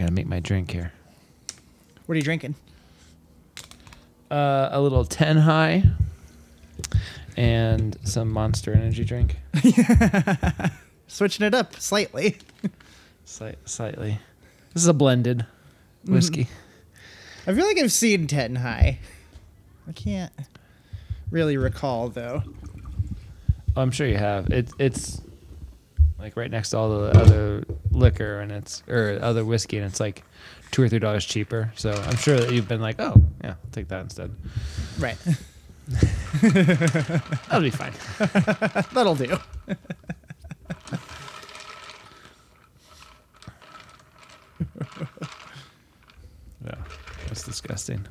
gotta make my drink here. What are you drinking? Uh, a little ten high, and some Monster Energy drink. Switching it up slightly. Slight, slightly. This is a blended whiskey. I feel like I've seen Ten High. I can't really recall though. Oh, I'm sure you have. It, it's like right next to all the other liquor and it's or other whiskey and it's like two or three dollars cheaper. So I'm sure that you've been like, oh yeah, I'll take that instead. Right. That'll be fine. That'll do. Yeah, that's disgusting.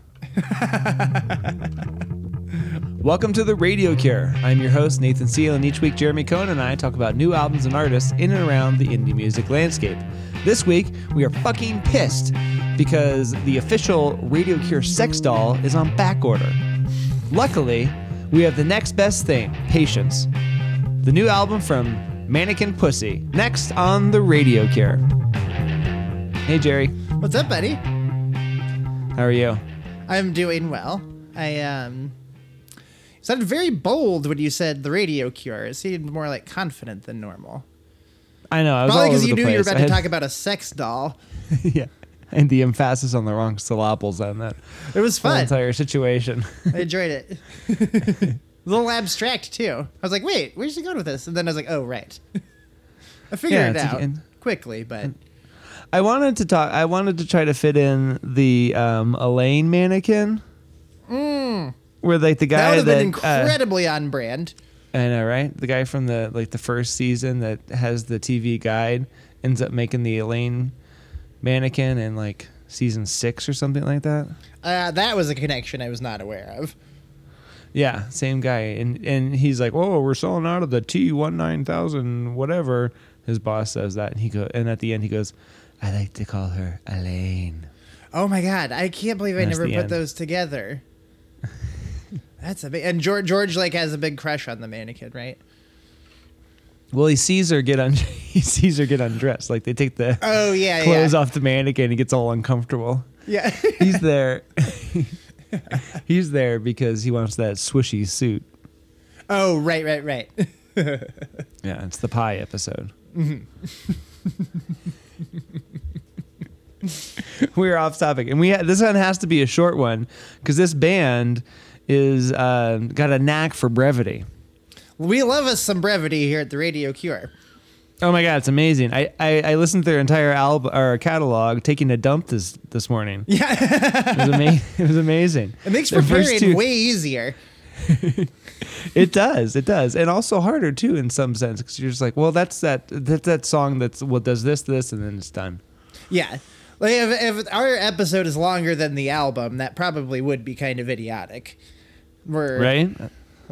Welcome to the Radio Cure. I'm your host, Nathan Seal, and each week Jeremy Cohen and I talk about new albums and artists in and around the indie music landscape. This week, we are fucking pissed because the official Radio Cure sex doll is on back order. Luckily, we have the next best thing Patience, the new album from Mannequin Pussy, next on the Radio Cure. Hey, Jerry. What's up, buddy? How are you? I'm doing well. I um sounded very bold when you said the radio cure. It seemed more like confident than normal. I know. I was Probably because you knew you were about I to talk about a sex doll. yeah, and the emphasis on the wrong syllables on that It was fun. entire situation. I enjoyed it. a little abstract too. I was like, wait, where's she going with this? And then I was like, oh right. I figured Yeah, it out and- quickly, but I wanted to talk. I wanted to try to fit in the um, Elaine mannequin, where like the that guy have that, been uh, incredibly on brand. I know, right? The guy from the like the first season that has the TV guide ends up making the Elaine mannequin in like season six or something like that. Uh, that was a connection I was not aware of. Yeah, same guy, and and he's like, "Oh, we're selling out of the T one nine thousand whatever." His boss says that, and he go, and at the end he goes, "I like to call her Elaine." Oh my god, I can't believe I never put end. those together. That's a big and George George like has a big crush on the mannequin, right? Well, he sees her get un- he sees her get undressed. Like they take the Oh yeah, clothes yeah. off the mannequin, and he gets all uncomfortable. Yeah. He's there. he's there because he wants that swishy suit. oh, right, right, right. Yeah, it's the pie episode. Mm-hmm. We're off topic, and we ha- this one has to be a short one because this band is uh, got a knack for brevity. we love us some brevity here at the Radio Cure. Oh my god, it's amazing! I, I, I listened to their entire album or catalog taking a dump this this morning. Yeah. It was, ama- it was amazing. It makes Their preparing two- way easier. It does, it does, and also harder too in some sense because you're just like, well, that's that that's that song that's well does this this and then it's done. Yeah. Like if, if our episode is longer than the album, that probably would be kind of idiotic. We're Right?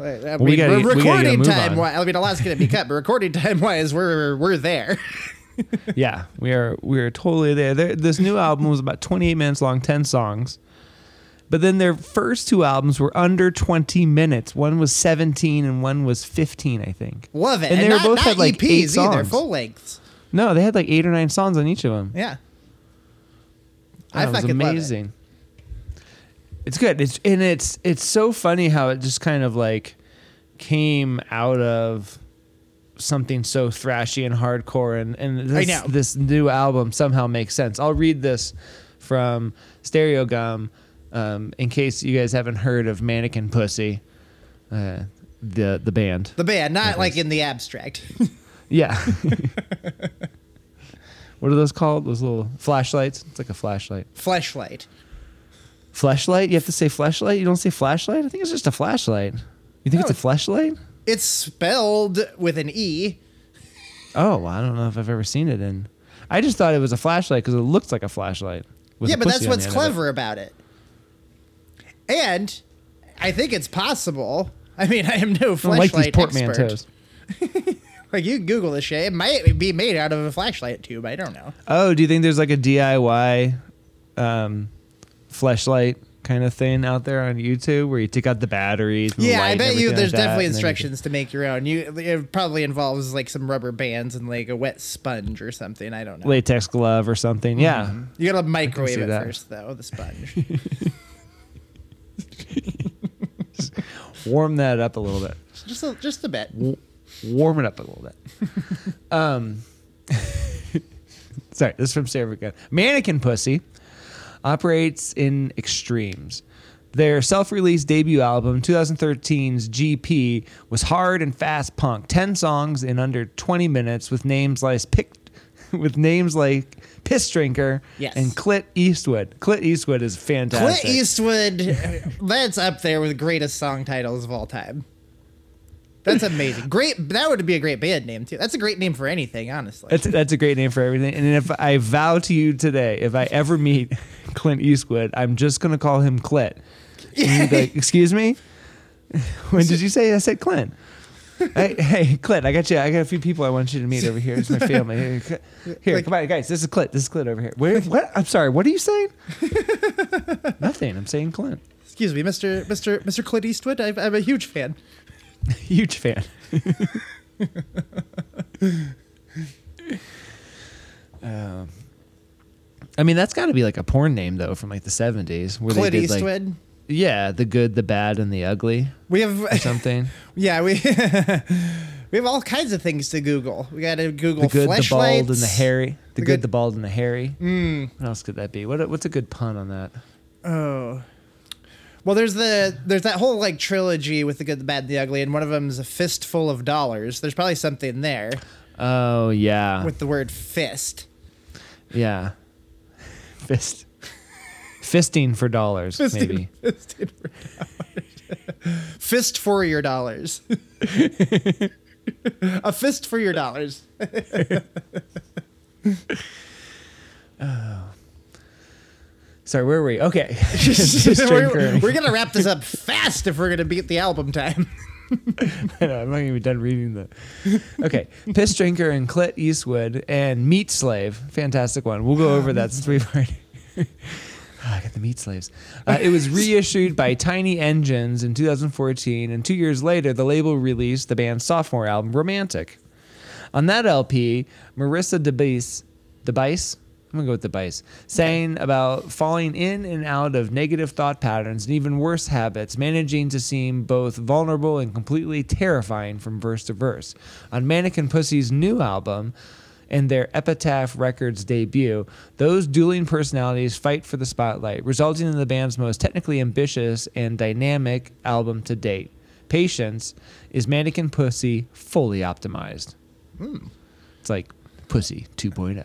I we mean, we're we gotta a recording move time. Wise, I mean, a lot's gonna be cut, but recording time wise, we're we're there. yeah, we are we are totally there. They're, this new album was about 28 minutes long, 10 songs. But then their first two albums were under 20 minutes. One was 17 and one was 15, I think. Love it. And they not, were both had, like, EPs eight either, songs. full lengths. No, they had like eight or nine songs on each of them. Yeah. Oh, I was fucking love it. amazing. It's good. It's and it's it's so funny how it just kind of like came out of something so thrashy and hardcore and and this, this new album somehow makes sense. I'll read this from Stereogum um, in case you guys haven't heard of Mannequin Pussy, uh, the the band. The band, not like in the abstract. Yeah. what are those called? Those little flashlights? It's like a flashlight. Fleshlight. Flashlight? You have to say flashlight? You don't say flashlight? I think it's just a flashlight. You think No. it's a flashlight? It's spelled with an E. Oh, I don't know if I've ever seen it in. I just thought it was a flashlight because it looks like a flashlight. yeah, a but that's what's of it. clever about it. And I think it's possible. I mean, I am no I don't like these flashlight portmanteaus. expert. Like you Google this shit. It might be made out of a flashlight tube. I don't know. Oh, do you think there's like a DIY um, flashlight kind of thing out there on YouTube where you take out the batteries. Yeah, I bet you there's like definitely and then you can- instructions to make your own. You it probably involves like some rubber bands and like a wet sponge or something. I don't know. latex glove or something. Yeah. You gotta microwave it that. first though, the sponge. Warm that up a little bit. just a, just a bit. W- warm it up a little bit. um, sorry, this is from Stereogum. Mannequin Pussy operates in extremes. Their self-released debut album, 2013's GP, was hard and fast punk. Ten songs in under 20 minutes, with names like pick, with names like Piss Drinker Yes. and Clit Eastwood. Clit Eastwood is fantastic. Clint Eastwood, that's up there with the greatest song titles of all time. That's amazing. Great. That would be a great band name too. That's a great name for anything, honestly. That's that's a great name for everything. And if I vow to you today, if I ever meet Clint Eastwood, I'm just gonna call him Clit. And like, excuse me? When did you say I said Clint? hey, hey, Clint, I got you. I got a few people I want you to meet over here. It's my family. Here, Like- come on, guys. This is Clint. This is Clint over here. Where, what? I'm sorry. What are you saying? Nothing. I'm saying Clint. Excuse me, Mr. Mr. Mr. Clint Eastwood. I'm, I'm a huge fan. Huge fan. um, I mean, that's got to be like a porn name though, from like the '70s, where Clint they did like, Eastwood. yeah, the good, the bad, and the ugly, we or have something. yeah we we have all kinds of things to Google. We got to Google the good, the bald, and the hairy. The, The good, good- the bald, and the hairy. Mm. What else could that be? What what's a good pun on that? Oh. Well, there's the there's that whole like trilogy with the good, the bad, and the ugly, and one of them is a fistful of dollars. There's probably something there Oh yeah, with the word fist. yeah, fist, fisting for dollars, maybe. For dollars. Fist for your dollars. a fist for your dollars. Oh, Sorry, where were we? Okay, we're, we're gonna wrap this up fast if we're gonna beat the album time. I know, I'm not even done reading the. Okay, Piss Drinker and Clit Eastwood and Meat Slave, fantastic one. We'll go over that since we've already. Ah, I got the Meat Slaves. Uh, it was reissued by Tiny Engines in 2014, and two years later, the label released the band's sophomore album, Romantic. On that LP, Marisa DeBase, Dabice, I'm gonna go with the Dabice, sang about falling in and out of negative thought patterns and even worse habits, managing to seem both vulnerable and completely terrifying from verse to verse. On Mannequin Pussy's new album, and their Epitaph Records debut, those dueling personalities fight for the spotlight, resulting in the band's most technically ambitious and dynamic album to date. Patience is Mannequin Pussy fully optimized. Hmm. It's like Pussy oh. 2.0.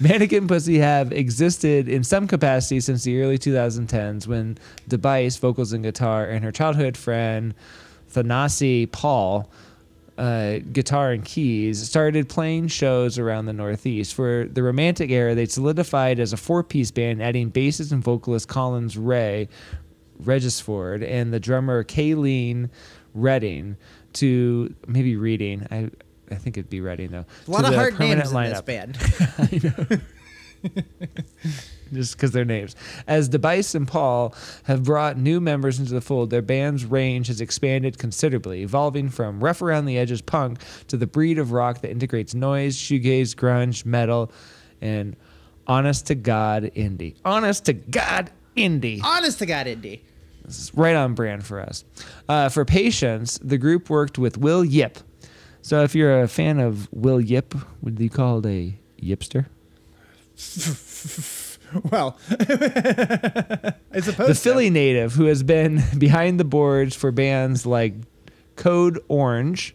Mannequin Pussy have existed in some capacity since the early 2010s when Dabice, vocals and guitar, and her childhood friend Thanasi Paul, uh, guitar and keys, started playing shows around the Northeast. For the Romantic era, they solidified as a four-piece band, adding bassist and vocalist Collins Ray, Regisford, and the drummer Kaleen Redding to maybe Reading. I I think it'd be ready though. A lot of hard names in this band. I know. just because they're names. As Dabice and Paul have brought new members into the fold, their band's range has expanded considerably, evolving from rough around the edges punk to the breed of rock that integrates noise, shoegaze, grunge, metal, and honest to God indie. Honest to God indie. Honest to God, indie. This is right on brand for us. Uh, for Patience, the group worked with Will Yip. So if you're a fan of Will Yip, would you call it a Yipster? Well, I suppose the so. Philly native who has been behind the boards for bands like Code Orange.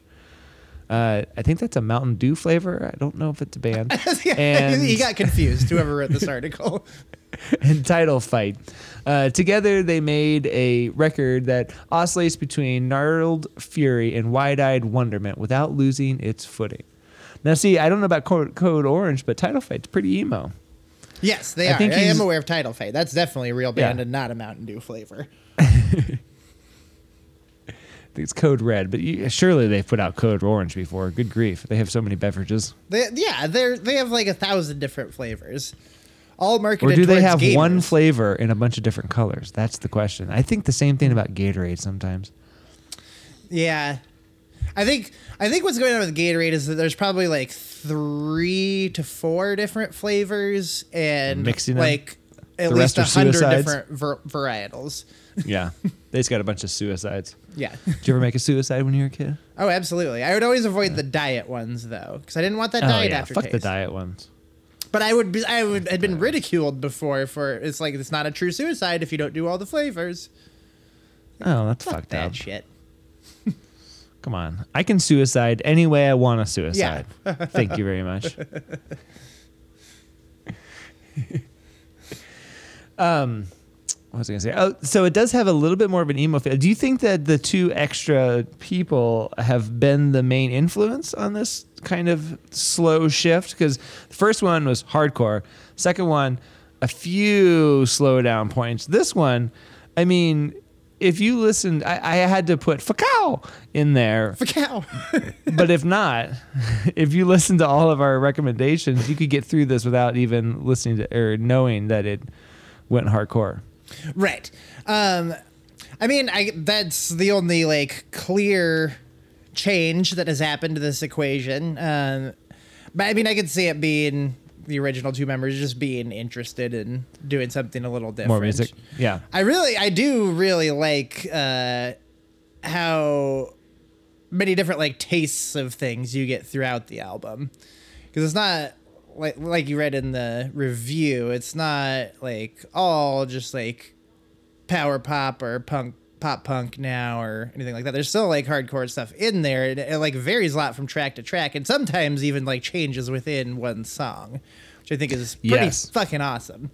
Uh, I think that's a Mountain Dew flavor. I don't know if it's a band. and, he got confused. Whoever wrote this article. and Title Fight. Uh, together, they made a record that oscillates between gnarled fury and wide-eyed wonderment without losing its footing. Now, see, I don't know about Code, Code Orange, but Title Fight's pretty emo. Yes, they I are. think I am aware of Title Fight. That's definitely a real band Yeah. and not a Mountain Dew flavor. It's Code Red, but you, surely they've put out Code Orange before. Good grief, they have so many beverages. They, yeah, they're they have like a thousand different flavors. all marketed Or do they have gamers. one flavor in a bunch of different colors? That's the question. I think the same thing about Gatorade sometimes. Yeah. I think I think what's going on with Gatorade is that there's probably like three to four different flavors and Mixing like at The least a hundred different ver- varietals. Yeah. they just got a bunch of suicides. Yeah. Did you ever make a suicide when you were a kid? Oh, absolutely. I would always avoid the diet ones though, because I didn't want that Oh, diet yeah. aftertaste. Fuck the diet ones. But I would be, I would had been ridiculed before for it's like it's not a true suicide if you don't do all the flavors. Oh, that's Fuck fucked that up. shit. Come on. I can suicide any way I want to suicide. Thank you very much. um, what was I going to say? Oh, so it does have a little bit more of an emo feel. Do you think that the two extra people have been the main influence on this kind of slow shift? Because the first one was hardcore. Second one, a few slow down points. This one, I mean, if you listened, I, I had to put "fakao" in there Fakao. but if not, if you listen to all of our recommendations, you could get through this without even listening to or knowing that it went hardcore. right. Um, I mean, I that's the only like clear change that has happened to this equation. Um, but I mean, I could see it being the original two members just being interested in doing something a little different. More music, yeah. I really, I do really like uh, how many different like tastes of things you get throughout the album, because it's not like like you read in the review. It's not like all just like power pop or punk pop punk now or anything like that. There's still like hardcore stuff in there. It, it like varies a lot from track to track, and sometimes even like changes within one song, which I think is pretty Yes. fucking awesome.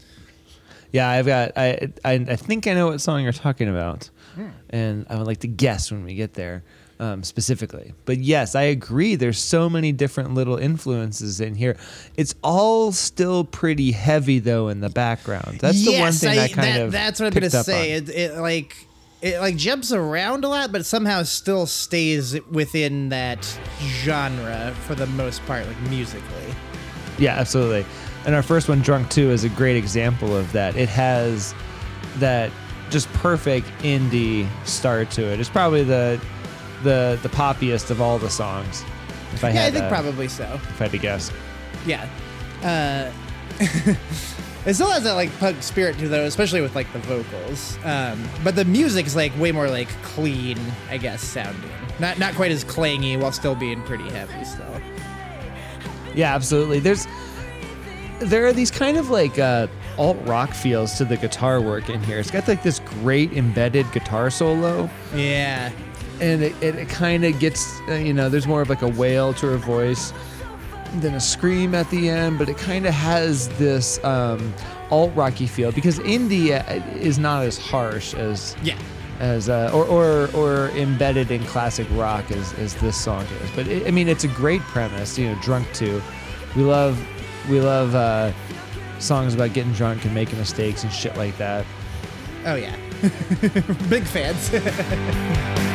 Yeah, I've got. I, I I think I know what song you're talking about, and I would like to guess when we get there um, specifically. But yes, I agree. There's so many different little influences in here. It's all still pretty heavy though in the background. That's the one thing I, kind that- of That's what I'm gonna say. It, it like it like jumps around a lot, but somehow still stays within that genre for the most part, like musically. Yeah, absolutely. And our first one, Drunk 2, is a great example of that. It has that just perfect indie start to it. It's probably the the the poppiest of all the songs. If I Yeah, I think probably so. if I had to guess. Yeah. Uh, it still has that like punk spirit to though, especially with like the vocals. Um, but the music's like way more like clean, I guess, sounding. Not not quite as clangy while still being pretty heavy still. Yeah, absolutely. There's there are these kind of like uh, alt rock feels to the guitar work in here. It's got like this great embedded guitar solo. Yeah. and it, it, it kind of gets uh, you know there's more of like a wail to her voice than a scream at the end but it kind of has this um, alt rocky feel because indie uh, is not as harsh as Yeah. as uh, or, or or embedded in classic rock as, as this song is but it, i mean it's a great premise you know drunk too we love we love uh, songs about getting drunk and making mistakes and shit like that Oh yeah. Big fans.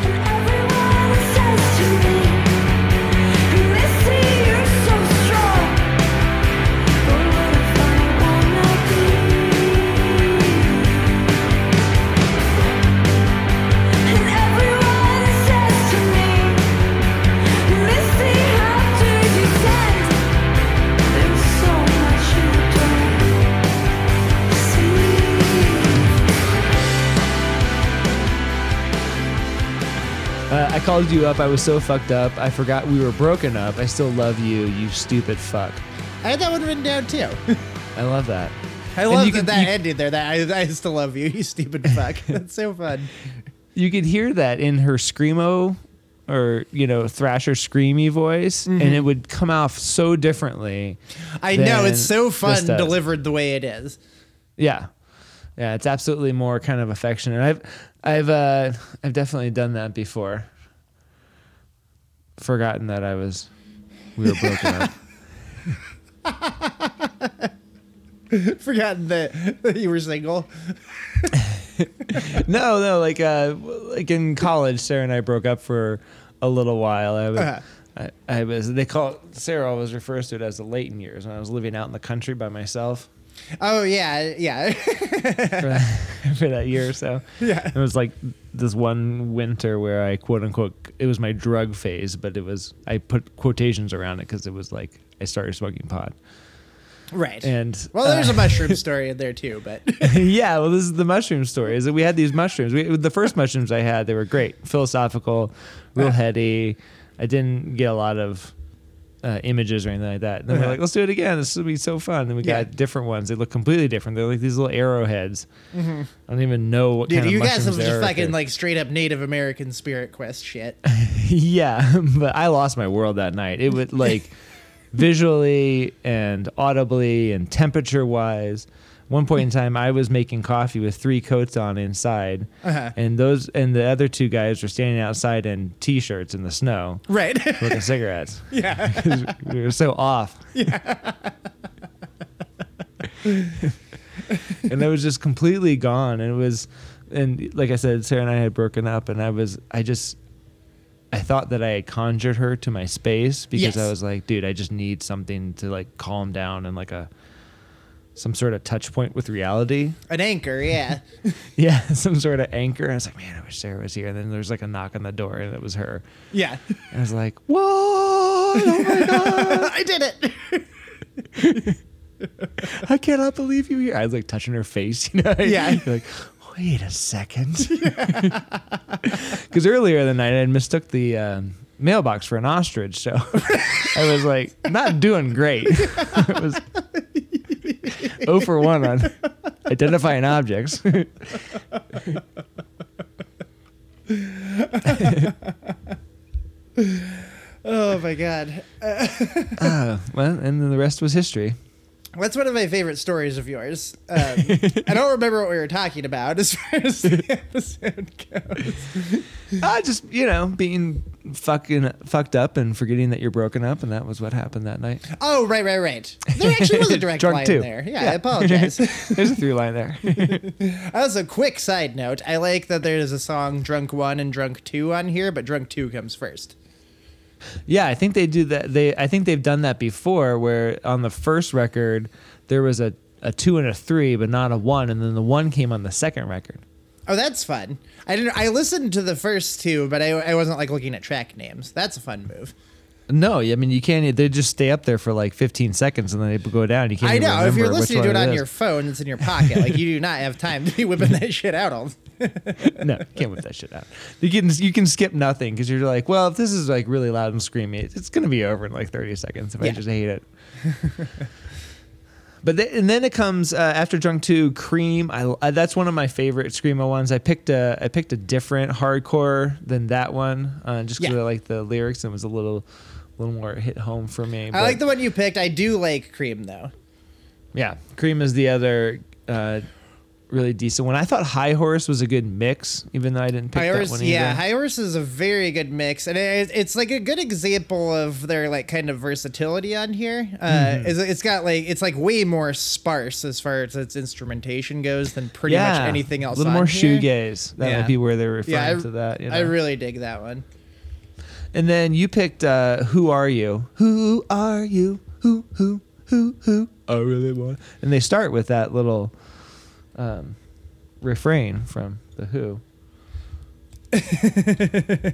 called you up. I was so fucked up. I forgot we were broken up. I still love you, you stupid fuck. I had that one written down too. I love that. I love that could- that you- ended there. That I, I still love you, you stupid fuck. That's so fun. You could hear that in her screamo or, you know, Thrasher screamy voice, and it would come off so differently. I know it's so fun delivered the way it is. Yeah. Yeah, it's absolutely more kind of affectionate. I've I've uh I've definitely done that before. Forgotten that I was we were broken up. Forgotten that, that you were single. no, no, like uh, like in college, Sarah and I broke up for a little while. I was, Uh-huh. I, I was. They call it, Sarah always refers to it as the Leighton years when I was living out in the country by myself. Oh yeah, yeah. for, that, for that year or so. Yeah. It was like this one winter where I quote unquote it was my drug phase, but it was I put quotations around it because it was like I started smoking pot. right. And well, there's uh, a mushroom story in there too, but yeah, well, this is the mushroom story. Is that we had these mushrooms? We, the first mushrooms I had, they were great, philosophical, real Uh-huh. heady. I didn't get a lot of uh, images or anything like that. And then we're Uh-huh. like, let's do it again. This will be so fun. And we Yeah. got different ones. They look completely different. They're like these little arrowheads. I don't even know what Mm-hmm. dude, kind of you got mushrooms some just fucking like straight up Native American spirit quest shit. yeah, but I lost my world that night. It would like visually and audibly and temperature wise. One point in time, I was making coffee with three coats on inside, Uh-huh. and those and the other two guys were standing outside in t-shirts in the snow, right. smoking cigarettes. Yeah, we were so off. Yeah. and I was just completely gone. And it was, and like I said, Sarah and I had broken up, and I was, I just, I thought that I had conjured her to my space because Yes. I was like, dude, I just need something to like calm down and like a, some sort of touch point with reality. An anchor, yeah. Yeah, some sort of anchor. I was like, man, I wish Sarah was here. And then there's like a knock on the door, and it was her. Yeah. And I was like, what? Oh my god! I did it. I cannot believe you here. I was like touching her face, you know? Yeah. Like, wait a second. Because earlier in the night, I mistook the um, mailbox for an ostrich. So I was like, not doing great. it was 0 for 1 on identifying objects. Oh my god. uh, well, and then the rest was history. That's one of my favorite stories of yours. Um, I don't remember what we were talking about as far as the episode goes. Uh, just, you know, being fucking fucked up and forgetting that you're broken up. And that was what happened that night. Oh, right, right, right. There actually was a direct line too. there. Yeah, I apologize. There's a through line there. As a quick side note, I like that there's a song Drunk 1 and Drunk 2 on here, but Drunk 2 comes first. Yeah, I think they do that. They I think they've done that before, where on the first record there was a, a two and a three, but not a one, and then the one came on the second record. Oh, that's fun. I didn't. I listened to the first two, but I, I wasn't like looking at track names. That's a fun move. No, I mean you can't. They just stay up there for like 15 seconds and then they go down. You can't. I know. If you're listening to it on is. your phone, it's in your pocket. Like you do not have time to be whipping that shit out all. no, can't whip that shit out. You can you can skip nothing because you're like, well, if this is like really loud and screamy, it's gonna be over in like 30 seconds if I just hate it. but then, and then it comes uh, after Drunk Two, Cream. I, I that's one of my favorite screamo ones. I picked a I picked a different hardcore than that one uh, just because Yeah. I like the lyrics and it was a little little more hit home for me. I But, like the one you picked. I do like Cream though. yeah. Cream is the other. Uh, Really decent one. I thought High Horse was a good mix, even though I didn't pick High that Horse, one either. yeah, High Horse is a very good mix, and it, it's like a good example of their like kind of versatility on here. Uh, Mm-hmm. it's, it's got like it's like way more sparse as far as its instrumentation goes than pretty much anything else. A little more here. shoegaze. That Yeah. might be where they're referring Yeah, I, to that. You know? I really dig that one. and then you picked uh, "Who Are You? Who Are You? Who Who Who Who? I really want." And they start with that little um, refrain from the Who.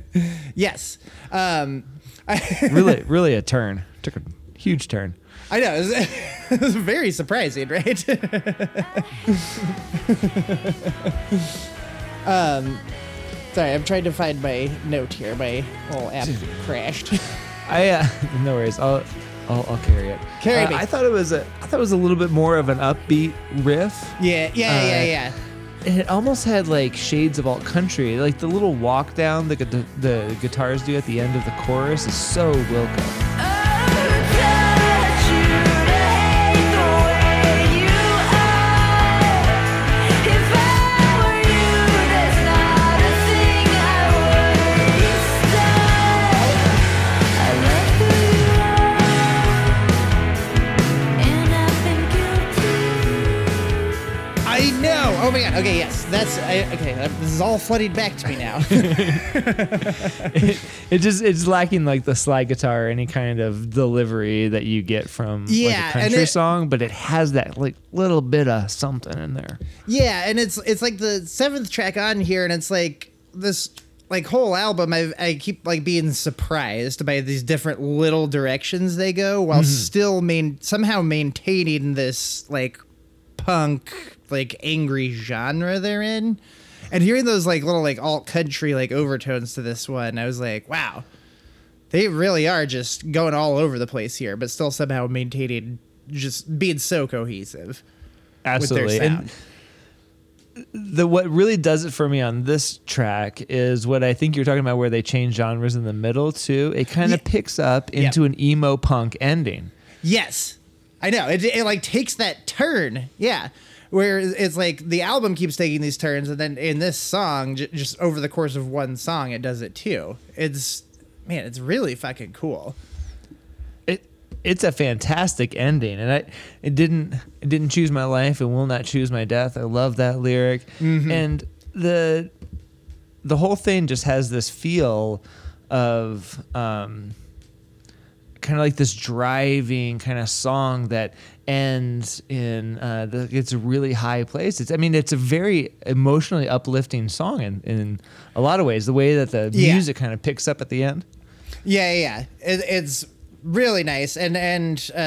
Yes, um, I, Really, really a turn. Took a huge turn. I know. It was, it was very surprising, right? um, sorry, I'm trying to find my note here. My whole app crashed. I uh, no worries. I'll I'll, I'll carry it. Carry Uh, me. I thought it was a I thought it was a little bit more of an upbeat riff. yeah, yeah, Uh, yeah, yeah. And it almost had like shades of alt country, like the little walk down the the guitars do at the end of the chorus is so Wilco. Okay, yes, that's I, okay. uh, This is all flooded back to me now. It just it's lacking like the slide guitar, any kind of delivery that you get from Yeah, like a country it- song, but it has that like little bit of something in there. yeah, and it's it's like the seventh track on here, and it's like this like whole album. I I keep like being surprised by these different little directions they go, while still main somehow maintaining this like punk like angry genre they're in. And hearing those like little like alt country like overtones to this one, I was like, wow, they really are just going all over the place here, but still somehow maintaining just being so cohesive Absolutely. And the what really does it for me on this track is what I think you're talking about where they change genres in the middle too. It kind of Yeah. picks up into an emo punk ending. Yes, I know. It, it like takes that turn. Yeah. Where it's like the album keeps taking these turns, and then in this song, j- just over the course of one song, it does it too. It's man, it's really fucking cool. It it's a fantastic ending, and I it didn't it didn't choose my life and will not choose my death. I love that lyric, and the the whole thing just has this feel of um, kind of like this driving kind of song that ends in uh, the, it's a really high place. It's I mean it's a very emotionally uplifting song in, in a lot of ways. The way that the Yeah. music kind of picks up at the end. Yeah, yeah. It, it's really nice, and and uh,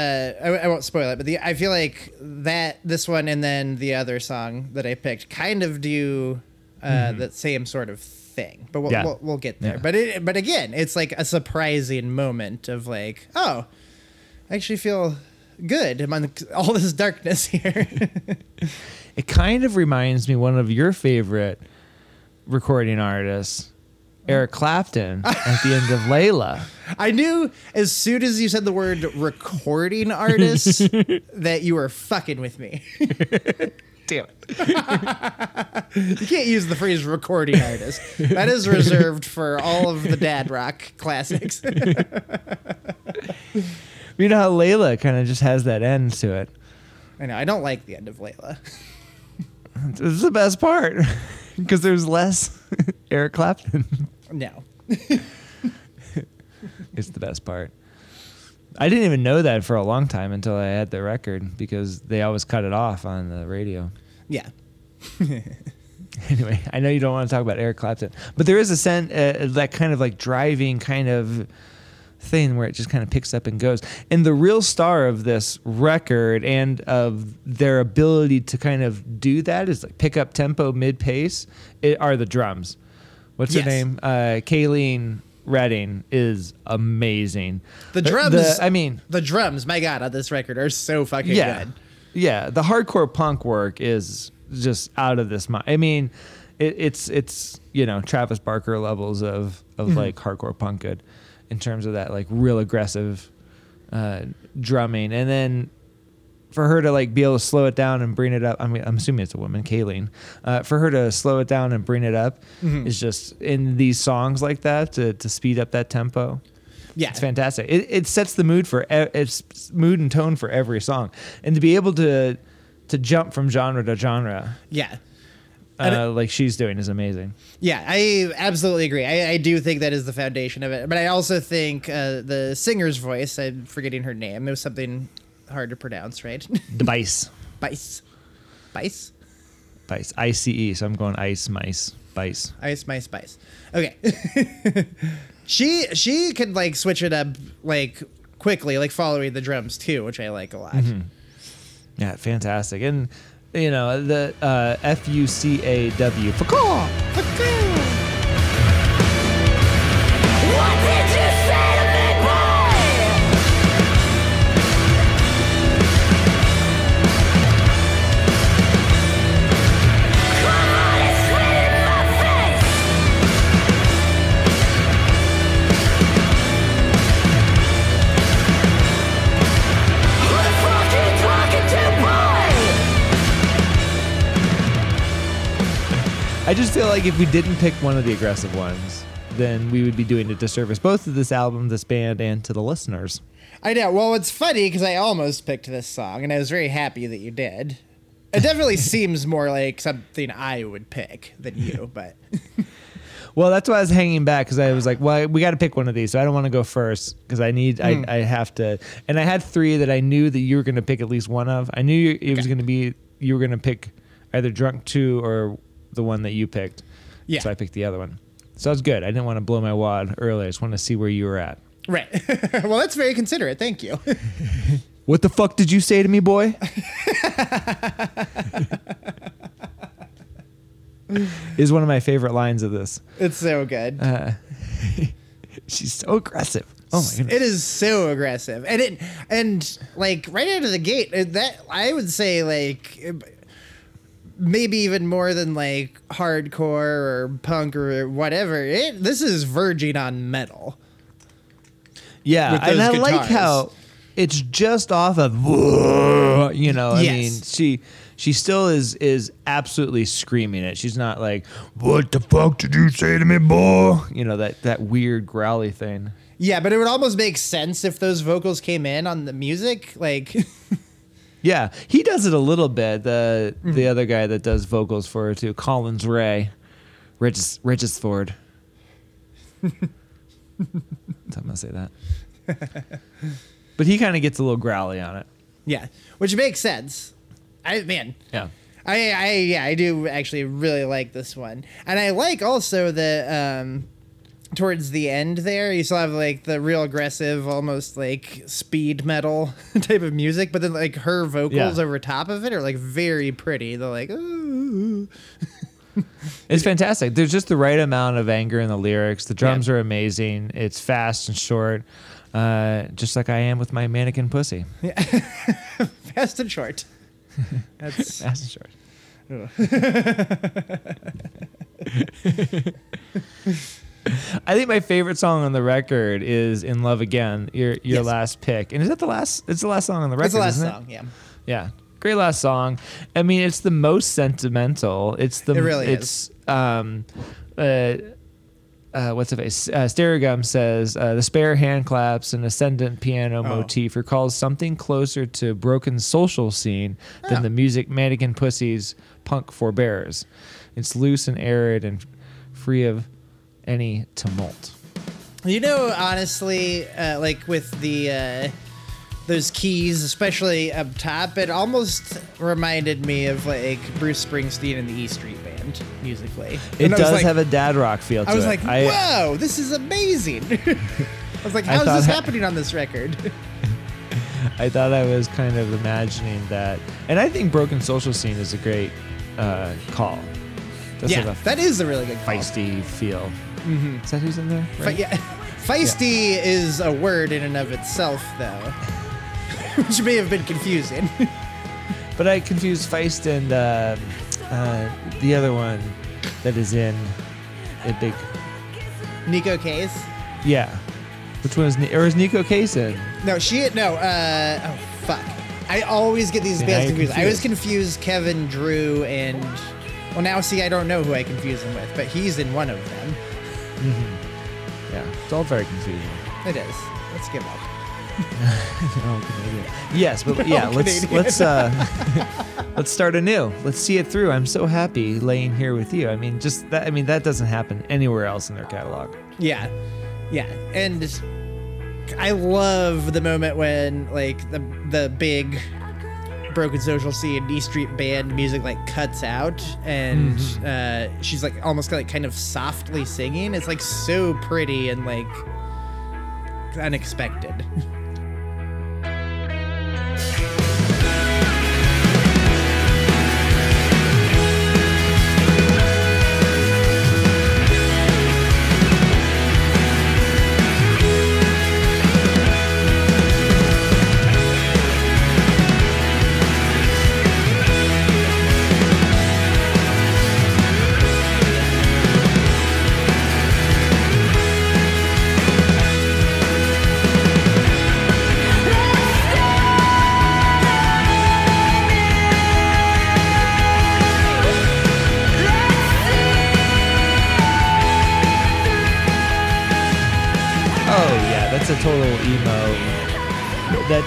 I, I won't spoil it, but the I feel like that this one and then the other song that I picked kind of do uh, the same sort of thing, but we'll Yeah. we'll, we'll get there. Yeah. But it but again, it's like a surprising moment of like, oh, I actually feel good among all this darkness here. It kind of reminds me one of your favorite recording artists, Eric Clapton, at the end of Layla. I knew as soon as you said the word recording artist that you were fucking with me. Damn it. You can't use the phrase recording artist. That is reserved for all of the dad rock classics. You know how Layla kind of just has that end to it. I know. I don't like the end of Layla. It's the best part because there's less Eric Clapton. No. It's the best part. I didn't even know that for a long time until I had the record because they always cut it off on the radio. Yeah. anyway, I know you don't want to talk about Eric Clapton, but there is a sense uh, that kind of like driving kind of thing where it just kind of picks up and goes. And the real star of this record and of their ability to kind of do that is like pick up tempo mid pace. It are the drums. What's Yes. her name? Uh, Kaleen Redding is amazing. The Uh, drums. I mean, the drums, my God, on this record are so fucking yeah, good. yeah. The hardcore punk work is just out of this mind. I mean, it, it's it's you know Travis Barker levels of of Mm-hmm. like hardcore punk good in terms of that like real aggressive uh, drumming, and then for her to like be able to slow it down and bring it up. I mean, I'm assuming it's a woman, Kaleen. Uh, for her to slow it down and bring it up Mm-hmm. is just in these songs like that to to speed up that tempo. Yeah. It's fantastic. It, it sets the mood for e- it's mood and tone for every song, and to be able to to jump from genre to genre, Yeah. Uh, like she's doing, is amazing. Yeah, I absolutely agree. I, I do think that is the foundation of it. But I also think uh, the singer's voice, I'm forgetting her name. It was something hard to pronounce, right? Device, Bice. Bice? Bice, I C E. So I'm going ice, mice, Bice. Ice Mice Spice. Okay. she she could like switch it up like quickly, like following the drums too, which I like a lot. Yeah, fantastic. And you know the uh, F U C A W. Fuck What I just feel like if we didn't pick one of the aggressive ones, then we would be doing a disservice both to this album, this band, and to the listeners. I know. Well, it's funny because I almost picked this song, and I was very happy that you did. It definitely seems more like something I would pick than you, but Well, that's why I was hanging back because I was like, well, we got to pick one of these. So I don't want to go first because I need, Hmm. I, I have to. And I had three that I knew that you were going to pick at least one of. I knew you, it was Okay. going to be, you were going to pick either Drunk 2 or the one that you picked. Yeah. So I picked the other one. So that was good. I didn't want to blow my wad early. I just want to see where you were at. right. well, that's very considerate. Thank you. What the fuck did you say to me, boy? is one of my favorite lines of this. It's so good. Uh, she's so aggressive. Oh my goodness. It is so aggressive, and it and like right out of the gate, that I would say like maybe even more than like hardcore or punk or whatever. It this is verging on metal. Yeah, and I like how it's just off of you know. I Yes. mean, she she still is is absolutely screaming it. She's not like, "What the fuck did you say to me, boy?" You know that that weird growly thing. Yeah, but it would almost make sense if those vocals came in on the music. Like, Yeah, he does it a little bit. The Mm-hmm. the other guy that does vocals for her too, Collins Ray, Regis Regisford. I'm gonna say that. but he kind of gets a little growly on it. yeah, which makes sense. I man, Yeah. I, I yeah, I do actually really like this one, and I like also the um, towards the end there, you still have like the real aggressive, almost like speed metal type of music, but then like her vocals Yeah. over top of it are like very pretty. They're like, ooh. It's fantastic. There's just the right amount of anger in the lyrics. The drums are amazing. It's fast and short, uh, just like I am with my mannequin pussy. yeah fast and short. That's Fast and short. I think my favorite song on the record is "In Love Again." Your your Yes. last pick, and is that the last? It's the last song on the record. that's the last isn't it? song. Yeah, Yeah, great last song. I mean, it's the most sentimental. It's the It really it's, Um, uh, uh, what's the face? Uh, Stereogum says uh, the spare hand claps and ascendant piano Oh. motif recalls something closer to broken social scene than Oh. the music Mannequin Pussy's punk forbears. It's loose and arid and free of any tumult. You know, honestly, uh, like with the uh, those keys, especially up top, it almost reminded me of like Bruce Springsteen and the E Street Band musically. It And does like- have a dad rock feel to it. I was it. like, whoa, this is amazing. I was like, I how is this thought- happening on this record? I thought I was kind of imagining that, and I think Broken Social Scene is a great uh, call. That's yeah, like a that is a really good call. feisty feel. Mm-hmm. Is that who's in there? Fe- yeah. Feisty is a word in and of itself, though, which may have been confusing. But I confused Feist and uh, uh, the other one that is in a big. Neko Case. Yeah, which one is or is Neko Case in? No, she no. Uh, oh fuck! I always get these bands you're confused. I always confuse Kevin Drew and well, now see, I don't know who I confuse him with, but he's in one of them. Yeah, it's all very confusing. It is. Let's give up. Oh, Canadian. Yes, but yeah, let's let's uh, let's start anew. Let's see it through. I'm so happy laying here with you. I mean, just that. I mean, that doesn't happen anywhere else in their catalog. Yeah, yeah, and I love the moment when like the the big broken social scene E Street band music like cuts out and uh, she's like almost like kind of softly singing. It's like so pretty and like unexpected.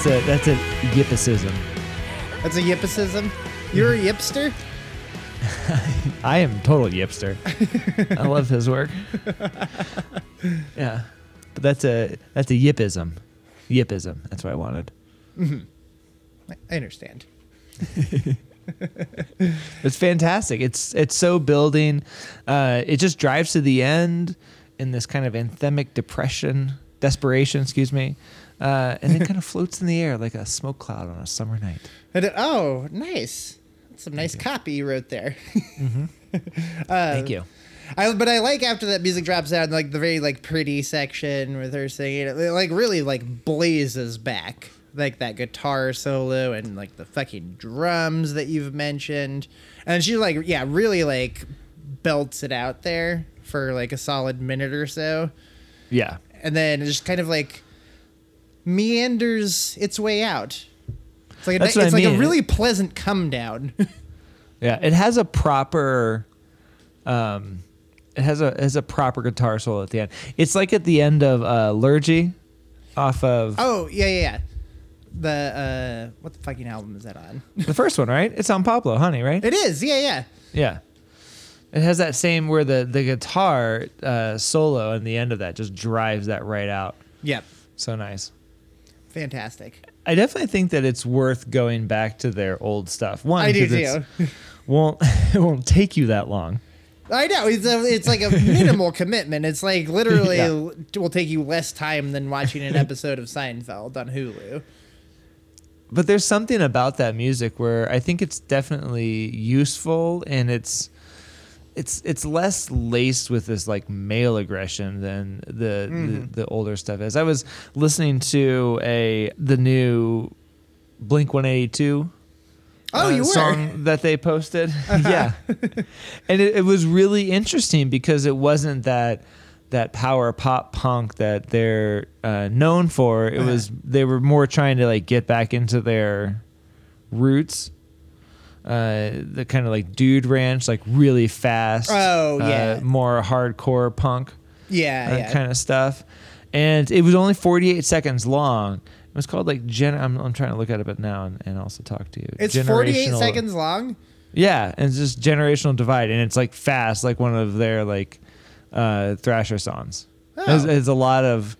That's a that's a yippicism. That's a yippicism. You're a yipster? I am total yipster. I love his work. yeah, but that's a that's a yipism. Yipism. That's what I wanted. I- I understand. It's fantastic. It's it's so building. Uh, it just drives to the end in this kind of anthemic depression, desperation. Excuse me, uh, and then kind of floats in the air like a smoke cloud on a summer night. And, oh, nice. That's some nice copy you wrote there. Thank you. I but I like after that music drops out, like the very like pretty section with her singing, it like really like blazes back, like that guitar solo and like the fucking drums that you've mentioned, and she like yeah really like belts it out there for like a solid minute or so, Yeah, and then it just kind of like meanders its way out. It's like a, it's I like a really pleasant come down. yeah. It has a proper. Um, it has a it has a proper guitar solo at the end. It's like at the end of uh, Lurgee, off of oh yeah yeah yeah. The uh, what the fucking album is that on? the first one, right? It's on Pablo Honey, right? It is yeah yeah. Yeah. It has that same where the the guitar uh, solo and the end of that just drives that right out. Yep. So nice. Fantastic. I definitely think that it's worth going back to their old stuff. One, I do too. Won't it won't take you that long. I know it's a, it's like a minimal commitment. It's like literally Yeah. it will take you less time than watching an episode of Seinfeld on Hulu. But there's something about that music where I think it's definitely useful and it's it's it's less laced with this like male aggression than the, the the older stuff is. I was listening to a the new Blink 182 Oh, uh, you were. song that they posted. yeah, and it, it was really interesting because it wasn't that that power pop punk that they're uh, known for. It Uh-huh. was they were more trying to like get back into their roots. Uh, the kind of like dude ranch, like really fast. Oh, uh, yeah. more hardcore punk Yeah, uh, yeah. kind of stuff. And it was only 48 seconds long. It was called like gen. I'm, I'm trying to look at it but now and, and also talk to you. it's 48 seconds long. Yeah, and it's just generational divide, and it's like fast, like one of their like uh, Thrasher songs. There's, Oh. there's a lot of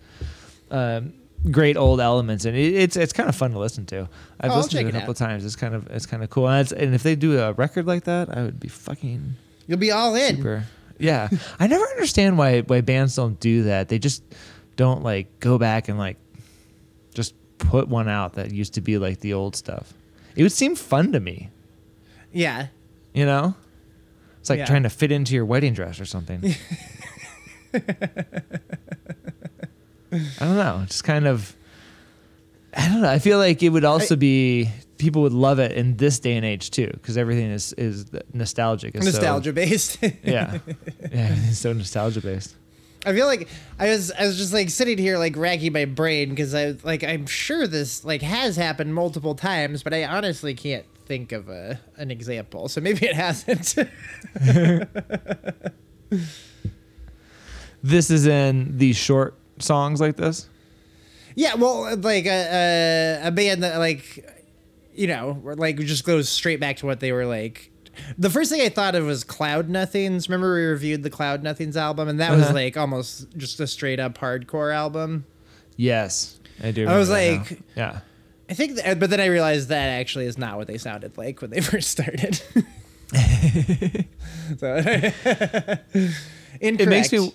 um, great old elements, and it, it's it's kind of fun to listen to. I've Oh, listened to it a couple out. times. It's kind of it's kind of cool, and, it's, and if they do a record like that, I would be fucking You'll be all in. super. Yeah, I never understand why why bands don't do that. They just don't like go back and like just put one out that used to be like the old stuff. It would seem fun to me, Yeah. you know. It's like Yeah. trying to fit into your wedding dress or something. I don't know. Just kind of. I don't know. I feel like it would also I- be people would love it in this day and age too, because everything is is nostalgic. It's so- Nostalgia based. yeah, yeah, it's so nostalgia based. I feel like I was I was just like sitting here like racking my brain because I like I'm sure this like has happened multiple times, but I honestly can't think of a an example. So maybe it hasn't. This is in the short songs like this. yeah, well, like a, a a band that like you know like just goes straight back to what they were like. The first thing I thought of was Cloud Nothings. Remember we reviewed the Cloud Nothings album, and that was Uh-huh. like almost just a straight up hardcore album. Yes, I do. I was like- now. yeah. I think, that, but then I realized that actually is not what they sounded like when they first started. so, incorrect. it makes me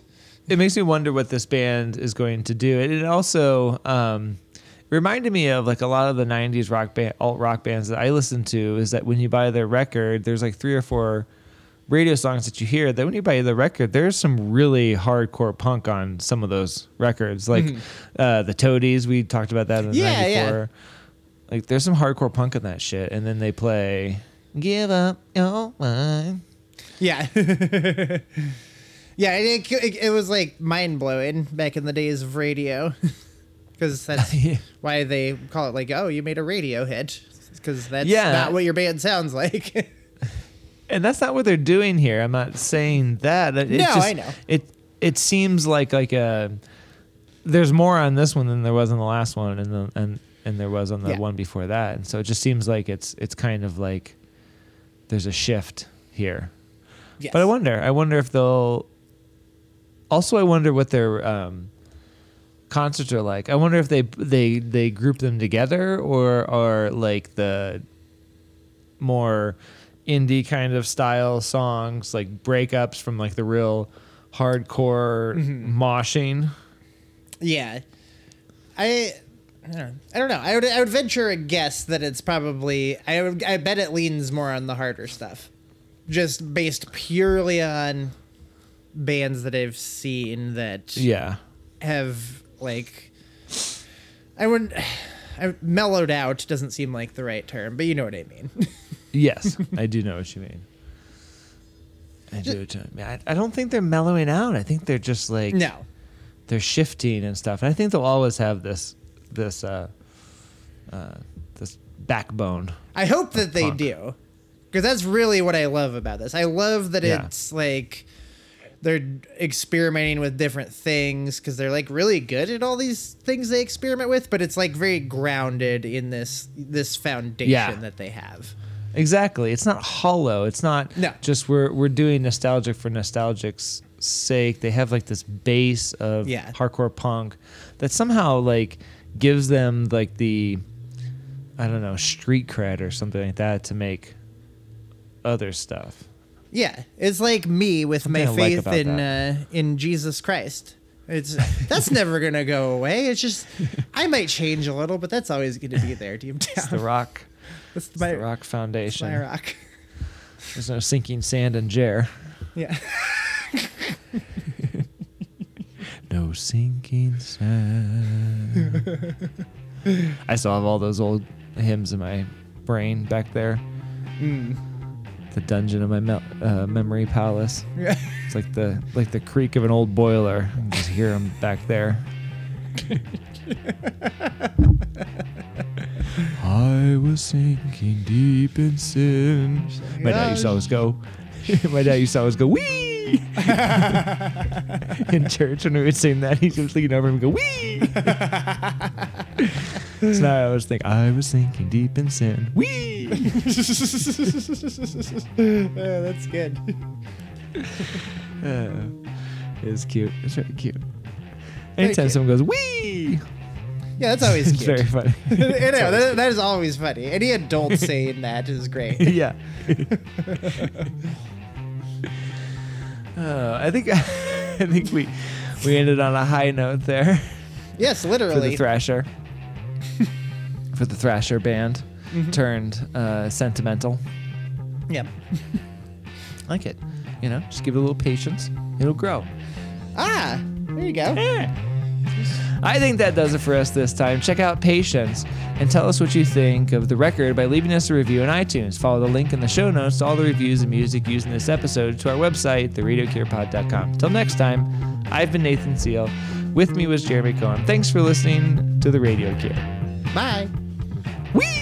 it makes me wonder what this band is going to do. And it also um, reminded me of like a lot of the '90s rock band, alt rock bands that I listened to. Is that when you buy their record, there's like three or four radio songs that you hear. That when you buy the record, there's some really hardcore punk on some of those records, like uh, the Toadies. We talked about that in Mm-hmm. Yeah, yeah. '94. Like there's some hardcore punk in that shit, and then they play "Give Up Your Mind." Yeah. yeah, it, it, it was like mind blowing back in the days of radio. Because that's Yeah. why they call it like, oh, you made a radio hit. Because that's Yeah. not what your band sounds like. And that's not what they're doing here. I'm not saying that. It, No, just- I know. It it seems like like a there's more on this one than there was on the last one, and the, and and there was on the Yeah. one before that. And so it just seems like it's it's kind of like there's a shift here. Yes. But I wonder. I wonder if they'll. Also, I wonder what their um, concerts are like. I wonder if they they they group them together or are like the more indie kind of style songs, like breakups from like the real hardcore moshing. Yeah. I I don't know. I don't know. I would I would venture a guess that it's probably I would I bet it leans more on the harder stuff. Just based purely on bands that I've seen that Yeah. have like I wouldn't I, mellowed out doesn't seem like the right term, but you know what I mean. Yes, I do know what you mean. I do. I, mean, I, I don't think they're mellowing out. I think they're just like no. they're shifting and stuff. And I think they'll always have this this uh, uh, this backbone. I hope that they punk. do. Because that's really what I love about this. I love that Yeah. it's like they're experimenting with different things because they're like really good at all these things they experiment with, but it's like very grounded in this this foundation Yeah. that they have. Exactly. It's not hollow. It's not No. just we're we're doing nostalgic for nostalgic's sake. They have like this base of Yeah. hardcore punk that somehow like gives them like the I don't know street cred or something like that to make other stuff. Yeah, it's like me with my I like faith about in uh, in Jesus Christ. It's that's never gonna go away. It's just I might change a little, but that's always gonna be there deep down. It's the rock. That's It's my, the rock foundation. my rock. There's no sinking sand in Jer. Yeah. No sinking sand. I still have all those old hymns in my brain back there. The dungeon of my mel- uh, memory palace. It's like the like the creak of an old boiler. I can just hear them back there. I was sinking deep in sin. My dad used to always go. my dad used to always go wee in church when we would sing that. He'd just lean over and go wee. so now I always think I was sinking deep in sin. Wee. Yeah, that's good. Uh, it's cute. It's really cute. Very Anytime cute. someone goes wee, Yeah, that's always it's cute. very funny. I know, that, that is always funny. Any adult saying that is great. yeah. Uh, I think I think we we ended on a high note there Yes, literally. for the. Thrasher. for the Thrasher band Mm-hmm. turned uh, sentimental. yeah. like it. You know, just give it a little patience. It'll grow. Ah, there you go. I think that does it for us this time. Check out Patience and tell us what you think of the record by leaving us a review on iTunes. Follow the link in the show notes to all the reviews and music used in this episode to our website, theradiocurepod.com. Till next time, I've been Nathan Seal. With me was Jeremy Cohen. Thanks for listening to the Radio Cure. Bye. Whee!